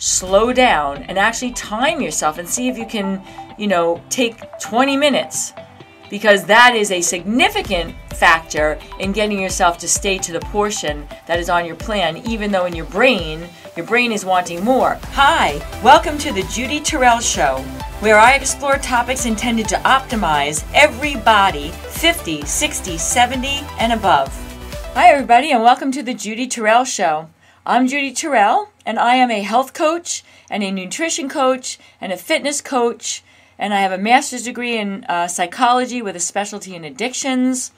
slow down and actually time yourself and see if you can, you know, take 20 minutes because that is a significant factor in getting yourself to stay to the portion that is on your plan, even though in your brain, your brain is wanting more. Hi, welcome to the Judy Torel Show, where I explore topics intended to optimize every body 50, 60, 70, and above. Hi, everybody, and welcome to the Judy Torel Show. I'm Judy Torel, and I am a health coach and a nutrition coach and a fitness coach, and I have a master's degree in uh, psychology with a specialty in addictions.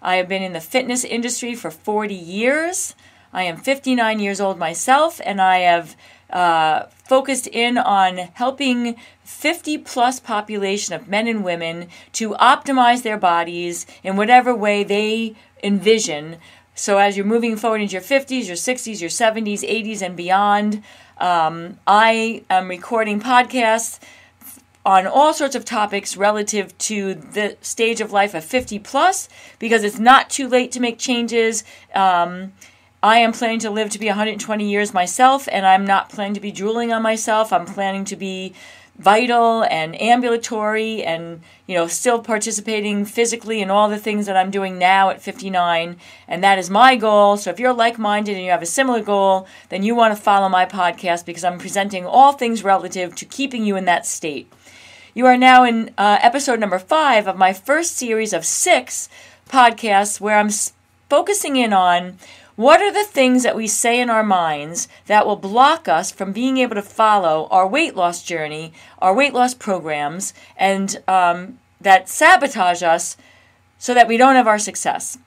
I have been in the fitness industry for 40 years. I am 59 years old myself, and I have uh, focused in on helping 50 plus population of men and women to optimize their bodies in whatever way they envision so as you're moving forward into your 50s, your 60s, your 70s, 80s, and beyond, um, I am recording podcasts on all sorts of topics relative to the stage of life of 50 plus because it's not too late to make changes. Um, I am planning to live to be 120 years myself, and I'm not planning to be drooling on myself. I'm planning to be vital and ambulatory and you know still participating physically in all the things that I'm doing now at 59 and that is my goal. So if you're like-minded and you have a similar goal then you want to follow my podcast because I'm presenting all things relative to keeping you in that state. You are now in uh, episode number 5 of my first series of 6 podcasts where I'm focusing in on what are the things that we say in our minds that will block us from being able to follow our weight loss journey, our weight loss programs, and um, that sabotage us so that we don't have our success?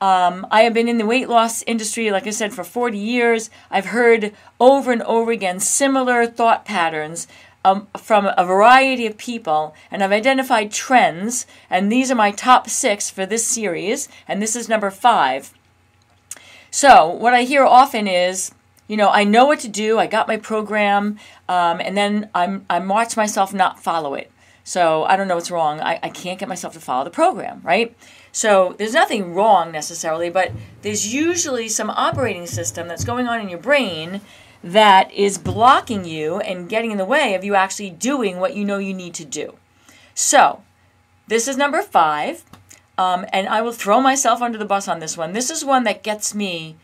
Um, I have been in the weight loss industry, like I said, for 40 years. I've heard over and over again similar thought patterns um, from a variety of people, and I've identified trends. And these are my top six for this series, and this is number five. So, what I hear often is, you know, I know what to do, I got my program, um, and then I'm, I watch myself not follow it. So, I don't know what's wrong. I, I can't get myself to follow the program, right? So, there's nothing wrong necessarily, but there's usually some operating system that's going on in your brain that is blocking you and getting in the way of you actually doing what you know you need to do. So, this is number five. Um, and I will throw myself under the bus on this one. This is one that gets me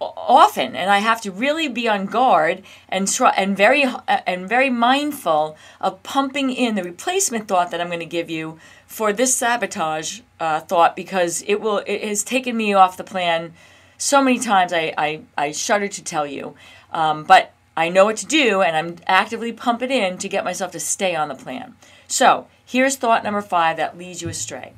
often, and I have to really be on guard and and very uh, and very mindful of pumping in the replacement thought that I'm going to give you for this sabotage uh, thought because it will it has taken me off the plan so many times. I I, I shudder to tell you, um, but I know what to do, and I'm actively pumping in to get myself to stay on the plan. So here's thought number five that leads you astray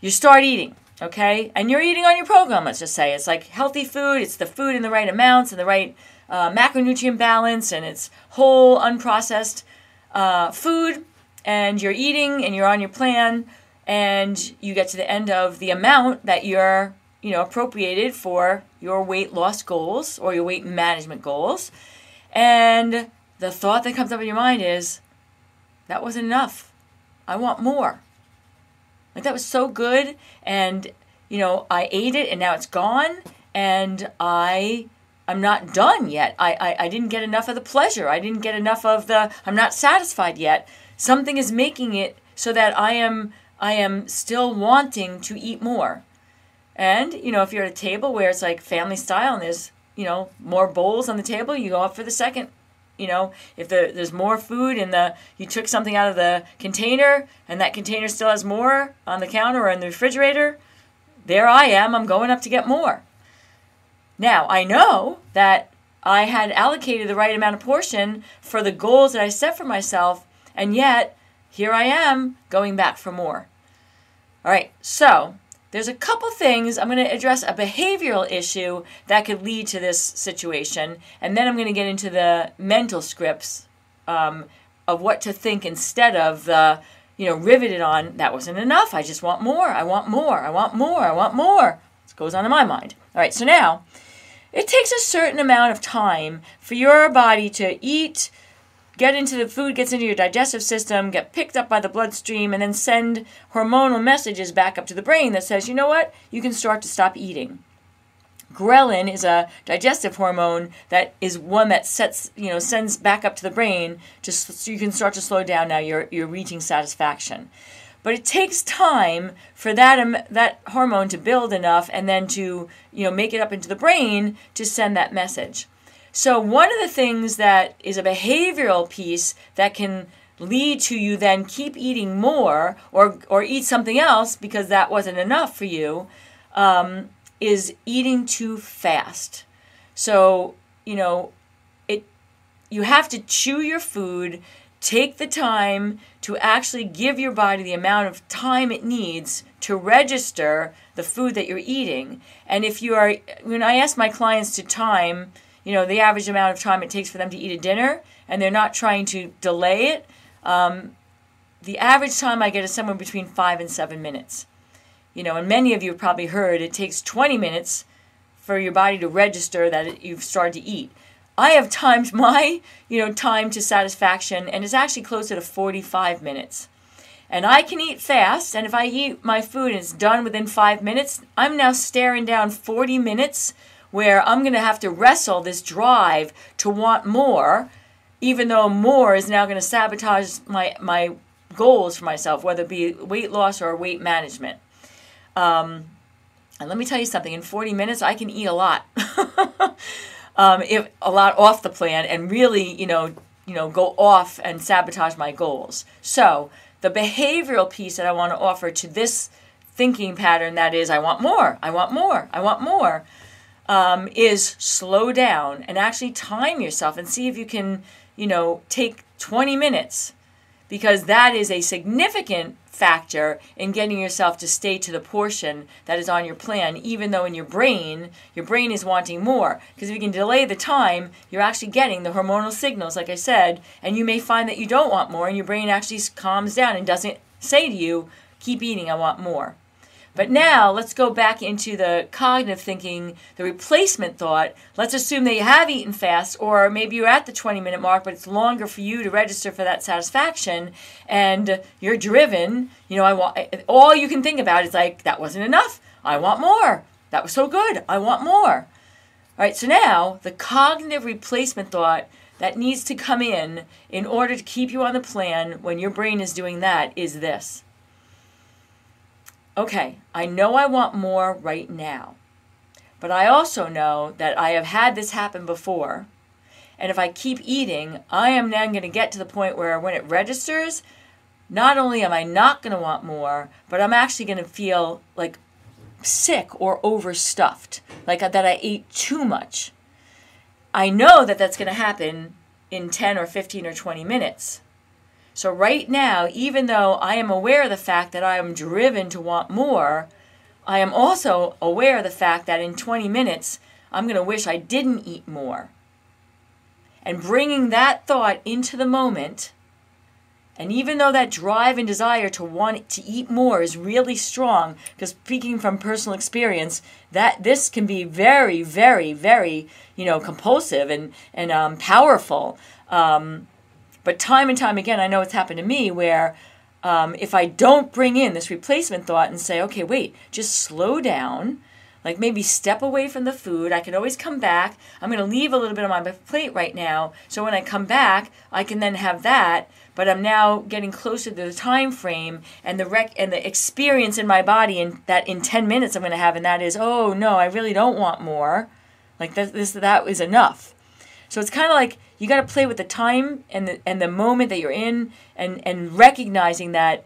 you start eating, okay? And you're eating on your program, let's just say. It's like healthy food, it's the food in the right amounts and the right uh, macronutrient balance, and it's whole, unprocessed uh, food, and you're eating and you're on your plan, and you get to the end of the amount that you're you know appropriated for your weight loss goals or your weight management goals and the thought that comes up in your mind is that wasn't enough i want more like that was so good and you know, I ate it and now it's gone and I I'm not done yet. I, I, I didn't get enough of the pleasure. I didn't get enough of the I'm not satisfied yet. Something is making it so that I am I am still wanting to eat more. And, you know, if you're at a table where it's like family style and there's, you know, more bowls on the table, you go up for the second you know if the, there's more food and the you took something out of the container and that container still has more on the counter or in the refrigerator there i am i'm going up to get more. Now i know that i had allocated the right amount of portion for the goals that i set for myself and yet here i am going back for more. All right so there's a couple things I'm going to address a behavioral issue that could lead to this situation, and then I'm going to get into the mental scripts um, of what to think instead of the you know riveted on that wasn't enough. I just want more. I want more. I want more. I want more. This goes on in my mind. All right, so now it takes a certain amount of time for your body to eat get into the food gets into your digestive system, get picked up by the bloodstream, and then send hormonal messages back up to the brain that says, you know what, you can start to stop eating. Ghrelin is a digestive hormone that is one that sets, you know, sends back up to the brain just so you can start to slow down now you're you're reaching satisfaction. But it takes time for that um, that hormone to build enough and then to, you know, make it up into the brain to send that message. So one of the things that is a behavioral piece that can lead to you then keep eating more or or eat something else because that wasn't enough for you um, is eating too fast. So you know it you have to chew your food, take the time to actually give your body the amount of time it needs to register the food that you're eating. And if you are when I ask my clients to time you know the average amount of time it takes for them to eat a dinner and they're not trying to delay it um, the average time I get is somewhere between five and seven minutes. You know, and many of you have probably heard it takes 20 minutes for your body to register that it, you've started to eat. I have timed my, you know, time to satisfaction, and it's actually closer to 45 minutes. And I can eat fast, and if I eat my food and it's done within five minutes, I'm now staring down 40 minutes where I'm going to have to wrestle this drive to want more even though more is now going to sabotage my my goals for myself, whether it be weight loss or weight management. Um, and let me tell you something: in 40 minutes, I can eat a lot, um, if a lot off the plan, and really, you know, you know, go off and sabotage my goals. So the behavioral piece that I want to offer to this thinking pattern that is, I want more, I want more, I want more, um, is slow down and actually time yourself and see if you can you know, take 20 minutes because that is a significant factor in getting yourself to stay to the portion that is on your plan, even though in your brain, your brain is wanting more. Because if you can delay the time, you're actually getting the hormonal signals, like I said, and you may find that you don't want more, and your brain actually calms down and doesn't say to you, keep eating, I want more. But now let's go back into the cognitive thinking, the replacement thought. Let's assume that you have eaten fast, or maybe you're at the 20 minute mark, but it's longer for you to register for that satisfaction, and you're driven. You know, I want all you can think about is like that wasn't enough. I want more. That was so good. I want more. All right. So now the cognitive replacement thought that needs to come in in order to keep you on the plan when your brain is doing that is this okay, I know I want more right now, but I also know that I have had this happen before. And if I keep eating, I am then going to get to the point where when it registers, not only am I not going to want more, but I'm actually going to feel like sick or overstuffed, like that I ate too much. I know that that's going to happen in 10 or 15 or 20 minutes. So, right now, even though I am aware of the fact that I am driven to want more, I am also aware of the fact that in 20 minutes, I'm going to wish I didn't eat more. And bringing that thought into the moment, and even though that drive and desire to want to eat more is really strong, because speaking from personal experience, that this can be very, very, very, you know, compulsive and and um, powerful. Um, but time and time again, I know it's happened to me where um, if I don't bring in this replacement thought and say, okay, wait, just slow down, like maybe step away from the food. I can always come back. I'm going to leave a little bit on my plate right now. So when I come back, I can then have that. But I'm now getting closer to the time frame and the rec- and the experience in my body and that in 10 minutes I'm going to have. And that is, oh no, I really don't want more. Like this, this that is enough. So it's kind of like you got to play with the time and the and the moment that you're in and and recognizing that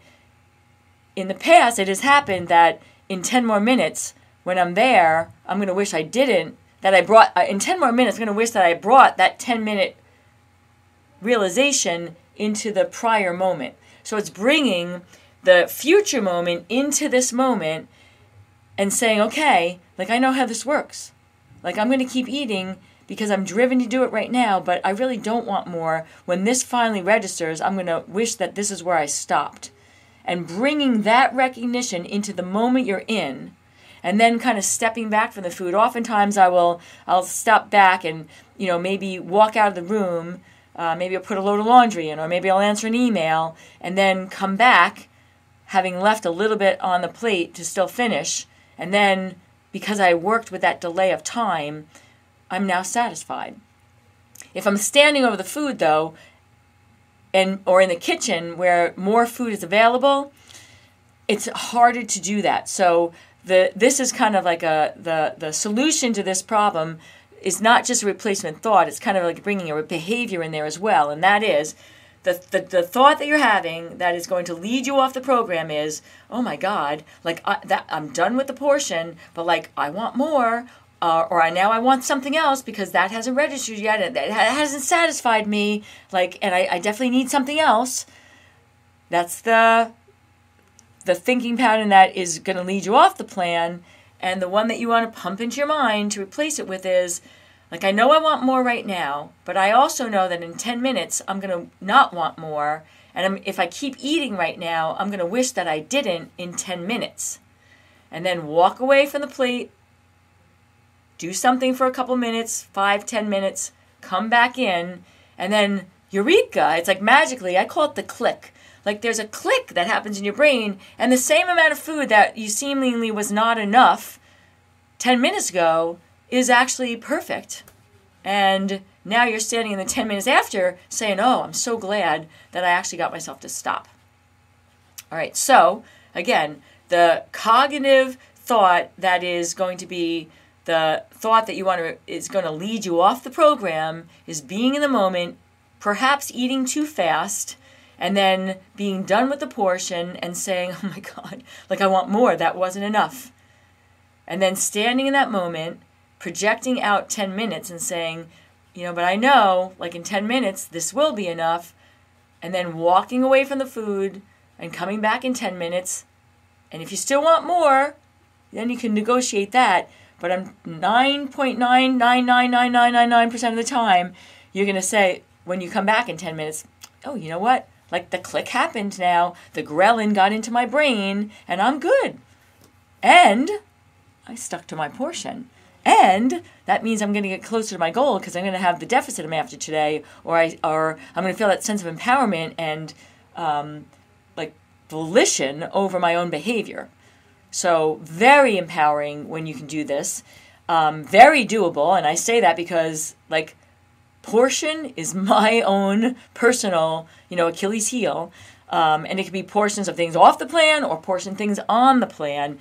in the past it has happened that in 10 more minutes when I'm there I'm going to wish I didn't that I brought uh, in 10 more minutes I'm going to wish that I brought that 10 minute realization into the prior moment. So it's bringing the future moment into this moment and saying okay like I know how this works. Like I'm going to keep eating because I'm driven to do it right now, but I really don't want more. When this finally registers, I'm going to wish that this is where I stopped. And bringing that recognition into the moment you're in, and then kind of stepping back from the food. Oftentimes, I will I'll step back and you know maybe walk out of the room. Uh, maybe I'll put a load of laundry in, or maybe I'll answer an email, and then come back, having left a little bit on the plate to still finish, and then because I worked with that delay of time, I'm now satisfied. If I'm standing over the food though, and or in the kitchen where more food is available, it's harder to do that. So the this is kind of like a the the solution to this problem is not just a replacement thought. It's kind of like bringing a behavior in there as well, and that is the, the, the thought that you're having that is going to lead you off the program is, oh my God, like I, that I'm done with the portion, but like I want more, uh, or I now I want something else because that hasn't registered yet, and that hasn't satisfied me, like, and I, I definitely need something else. That's the the thinking pattern that is going to lead you off the plan, and the one that you want to pump into your mind to replace it with is like, I know I want more right now, but I also know that in 10 minutes, I'm going to not want more. And I'm, if I keep eating right now, I'm going to wish that I didn't in 10 minutes. And then walk away from the plate, do something for a couple minutes, five, ten minutes, come back in, and then eureka! It's like magically, I call it the click. Like there's a click that happens in your brain, and the same amount of food that you seemingly was not enough 10 minutes ago is actually perfect. And now you're standing in the 10 minutes after saying, Oh, I'm so glad that I actually got myself to stop. All right, so again, the cognitive thought that is going to be the thought that you want to is going to lead you off the program is being in the moment, perhaps eating too fast, and then being done with the portion and saying, "Oh my god, like I want more. That wasn't enough." And then standing in that moment projecting out 10 minutes and saying, you know, but I know, like in 10 minutes, this will be enough. And then walking away from the food and coming back in 10 minutes. And if you still want more, then you can negotiate that. But I'm 9.9999999% of the time, you're going to say, when you come back in 10 minutes, oh, you know what? Like the click happened now. The ghrelin got into my brain, and I'm good. And I stuck to my portion. And that means I'm going to get closer to my goal because I'm going to have the deficit I'm after today, or I or I'm going to feel that sense of empowerment and um, like volition over my own behavior. So very empowering when you can do this. Um, very doable, and I say that because like portion is my own personal, you know, Achilles heel. Um, and it can be portions of things off the plan or portion things on the plan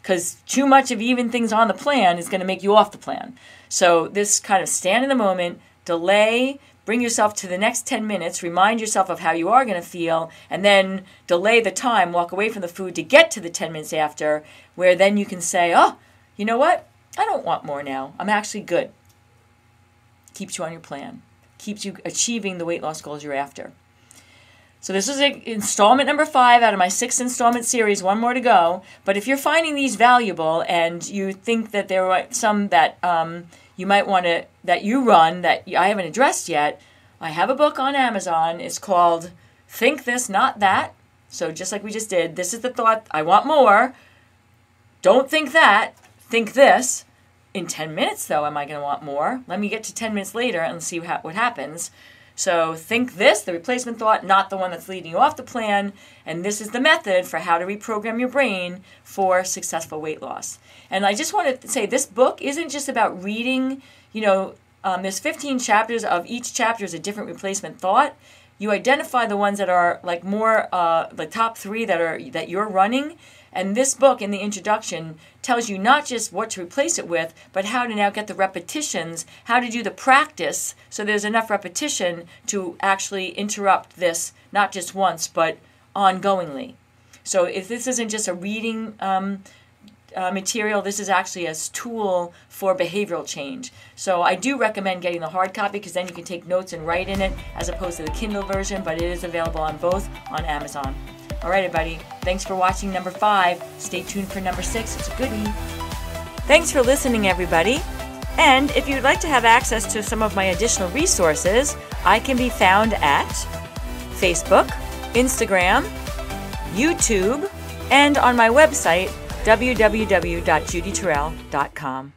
because too much of even things on the plan is going to make you off the plan. So, this kind of stand in the moment, delay, bring yourself to the next 10 minutes, remind yourself of how you are going to feel, and then delay the time, walk away from the food to get to the 10 minutes after, where then you can say, oh, you know what? I don't want more now. I'm actually good. Keeps you on your plan, keeps you achieving the weight loss goals you're after. So this is installment number five out of my six installment series. One more to go. But if you're finding these valuable and you think that there are some that um, you might want to that you run that I haven't addressed yet, I have a book on Amazon. It's called "Think This, Not That." So just like we just did, this is the thought. I want more. Don't think that. Think this. In 10 minutes, though, am I going to want more? Let me get to 10 minutes later and see what happens. So think this, the replacement thought, not the one that's leading you off the plan. And this is the method for how to reprogram your brain for successful weight loss. And I just want to say this book isn't just about reading, you know, um, there's 15 chapters of each chapter is a different replacement thought. You identify the ones that are like more uh, the top three that are that you're running. And this book in the introduction tells you not just what to replace it with, but how to now get the repetitions, how to do the practice. So there's enough repetition to actually interrupt this not just once, but ongoingly. So if this isn't just a reading um, uh, material, this is actually a tool for behavioral change. So I do recommend getting the hard copy because then you can take notes and write in it as opposed to the Kindle version, but it is available on both on Amazon. All right, everybody. Thanks for watching number five. Stay tuned for number six. It's a goodie. Thanks for listening, everybody. And if you'd like to have access to some of my additional resources, I can be found at Facebook, Instagram, YouTube, and on my website, www.judytorel.com.